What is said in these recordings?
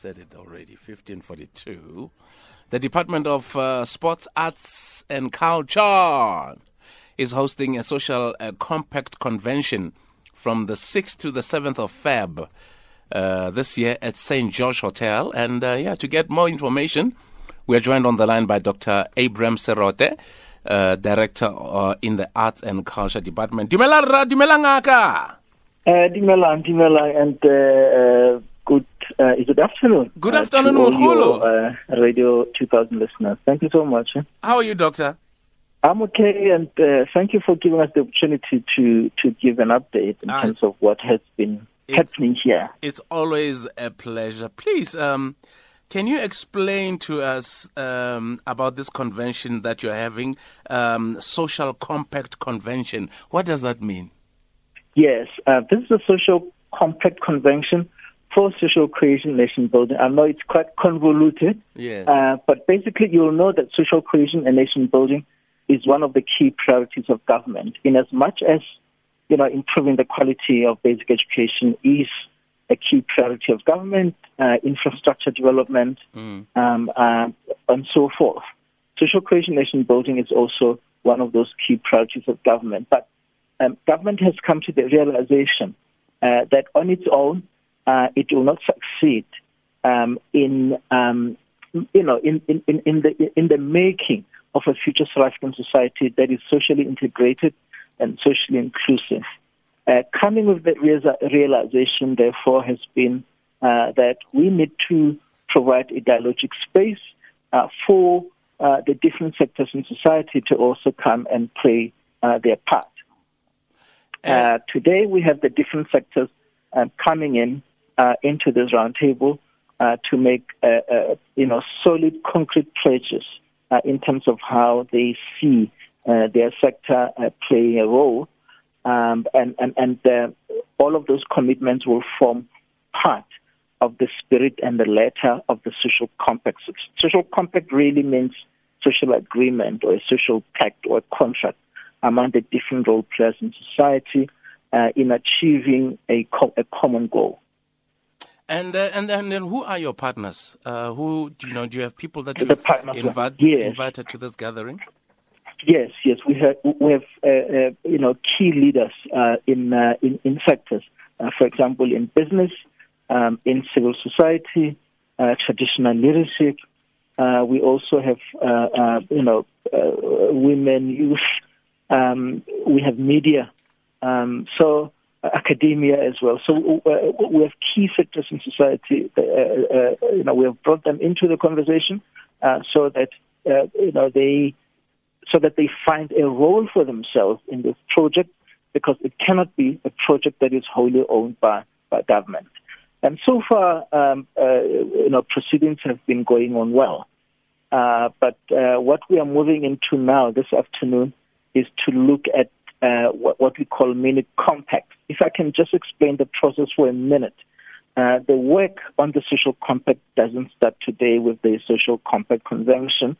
said it already 1542 the department of uh, sports arts and culture is hosting a social uh, compact convention from the 6th to the 7th of feb uh, this year at st george hotel. And uh, yeah to get more information we are joined on the line by dr abraham serote uh, director uh, in the arts and culture department. Dumela dumela ngaka and uh, uh, good uh, is it afternoon? Good afternoon, uh, your, uh, Radio 2000 listeners. Thank you so much. How are you, Doctor? I'm okay, and uh, thank you for giving us the opportunity to to give an update in uh, terms of what has been happening here. It's always a pleasure. Please, um, can you explain to us um, about this convention that you're having, um, Social Compact Convention? What does that mean? Yes, uh, this is a Social Compact Convention for social cohesion nation building. I know it's quite convoluted, yes. uh, but basically you'll know that social cohesion and nation building is one of the key priorities of government. In as much as you know, improving the quality of basic education is a key priority of government, uh, infrastructure development, mm. um, uh, and so forth. Social cohesion nation building is also one of those key priorities of government. But um, government has come to the realization uh, that on its own, uh, it will not succeed um, in um, you know in, in, in the in the making of a future South African society that is socially integrated and socially inclusive. Uh, coming with that realization, therefore, has been uh, that we need to provide a dialogic space uh, for uh, the different sectors in society to also come and play uh, their part. today, we have the different sectors coming in uh, into this roundtable uh, to make uh, uh, you know solid, concrete pledges uh, in terms of how they see their sector playing a role, um, and and and all of those commitments will form part of the spirit and the letter of the social compact. Social compact really means social agreement or a social pact or contract among the different role players in society uh, in achieving a, co- a common goal. And uh, and then, then who are your partners? Uh, who do you know? Do you have people that you've invite, yes. invited to this gathering? Yes, yes, we have we have uh, uh you know key leaders uh, in, uh, in, in sectors. for example, in business, um, in civil society, traditional leadership. we also have you know women, youth. Um, we have media. Um, so academia as well. So uh, we have key sectors in society. Uh, uh, you know, we have brought them into the conversation uh, so that uh, you know they so that they find a role for themselves in this project because it cannot be a project that is wholly owned by by government. And so far, um, uh, you know, proceedings have been going on well. but what we are moving into now this afternoon is to look at uh, what, what, we call mini compacts. If I can just explain the process for a minute. Uh, the work on the social compact doesn't start today with the social compact convention.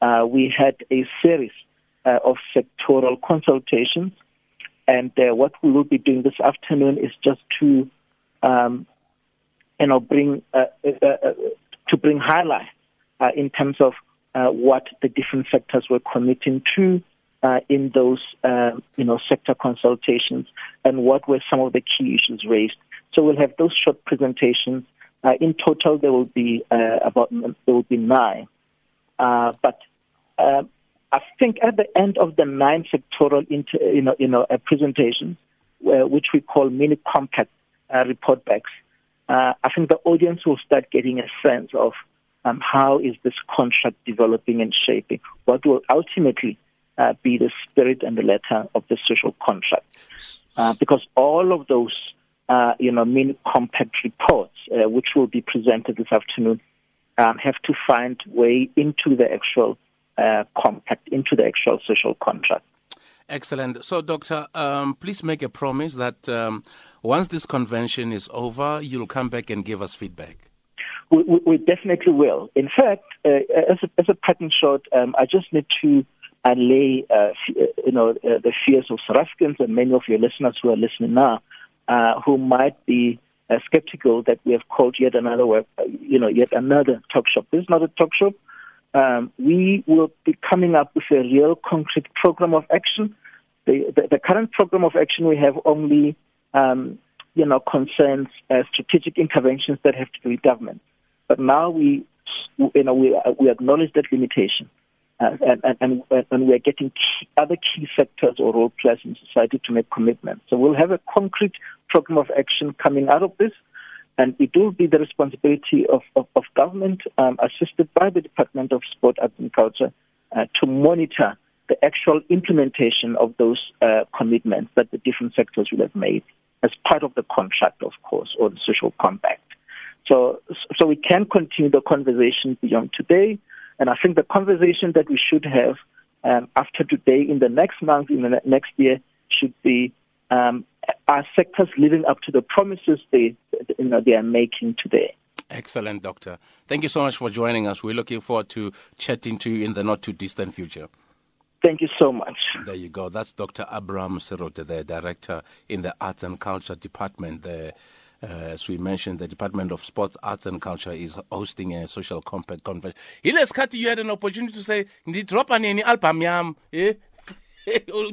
Uh, we had a series uh, of sectoral consultations, and uh, what we will be doing this afternoon is just to, um, you know, bring to bring highlight in terms of what the different sectors were committing to, uh, in those uh, you know sector consultations and what were some of the key issues raised. So we'll have those short presentations. Uh, in total, there will be uh, about there will be nine. Uh, but uh, I think at the end of the nine sectoral inter, you know you know presentations, which we call mini compact report backs, I think the audience will start getting a sense of um, how is this contract developing and shaping. What will ultimately uh, be the spirit and the letter of the social contract. Uh, because all of those, uh, you know, mini compact reports, uh, which will be presented this afternoon, um, have to find way into the actual uh, compact, into the actual social contract. Excellent. So, Doctor, um, please make a promise that um, once this convention is over, you'll come back and give us feedback. We, we, we definitely will. In fact, uh, as, a, as a parting shot, um, I just need to allay, uh, uh, you know, uh, the fears of South and many of your listeners who are listening now, uh, who might be uh, skeptical that we have called yet another web, uh, you know, yet another talk shop. This is not a talk shop. Um, we will be coming up with a real concrete program of action. The, the, the current program of action we have only, um, you know, concerns strategic interventions that have to do with government. But now we, you know, we, we acknowledge that limitation. Uh, and, and, and we're getting key, other key sectors or role players in society to make commitments. So we'll have a concrete program of action coming out of this, and it will be the responsibility of, of, of government, um, assisted by the Department of Sport, Arts and Culture, uh, to monitor the actual implementation of those uh, commitments that the different sectors will have made as part of the contract, of course, or the social compact. So, so we can continue the conversation beyond today. And I think the conversation that we should have um, after today, in the next month, in the next year, should be um, are sectors living up to the promises they, you know, they are making today. Excellent, Doctor. Thank you so much for joining us. We're looking forward to chatting to you in the not too distant future. Thank you so much. There you go. That's Dr. Abraham Serote, the director in the Arts and Culture Department. The, uh, Uh, as we mentioned, the Department of Sports, Arts and Culture is hosting a social compact conference. Ile skhathi you had an opportunity to say, ngidropa nini album yam, eh? Oh,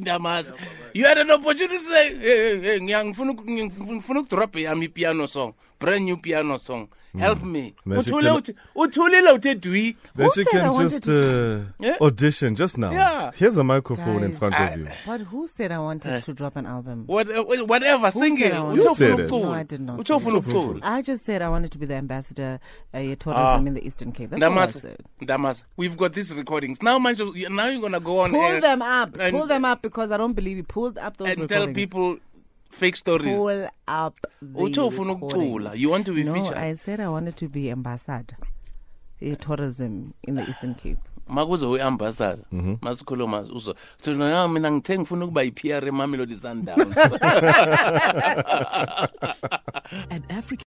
you had an opportunity to say, hey, hey, ngifuna ukudrop yami piano song, brand new piano song. Help me. Uthulile uthe dwi. Then she can just uh, Yeah. audition just now. Yeah. Here's a microphone in Guys. front of you. But who said I wanted to drop an album? What, uh, whatever, sing said it. I wanted to- Uthi ufuna You said it. No, I did not Uthi say ufuna I just said I wanted to be the ambassador uh, tourism Ah. in the Eastern Cape. That's all I Damas, said. Damas, we've got these recordings. Now, man, now you're gonna go on Pull air them up. and- Pull them up because I don't believe you pulled up those and tell people fake stories. Pull up the ufuna ukucula. You want to be no, featured. I said I wanted to be ambassador in tourism in the Eastern Cape. makuze uambassador Mm-hmm. masikhuluma uzo so no mina ngithe ngifuna ukuba yi-PR eMamelodi Sundowns At African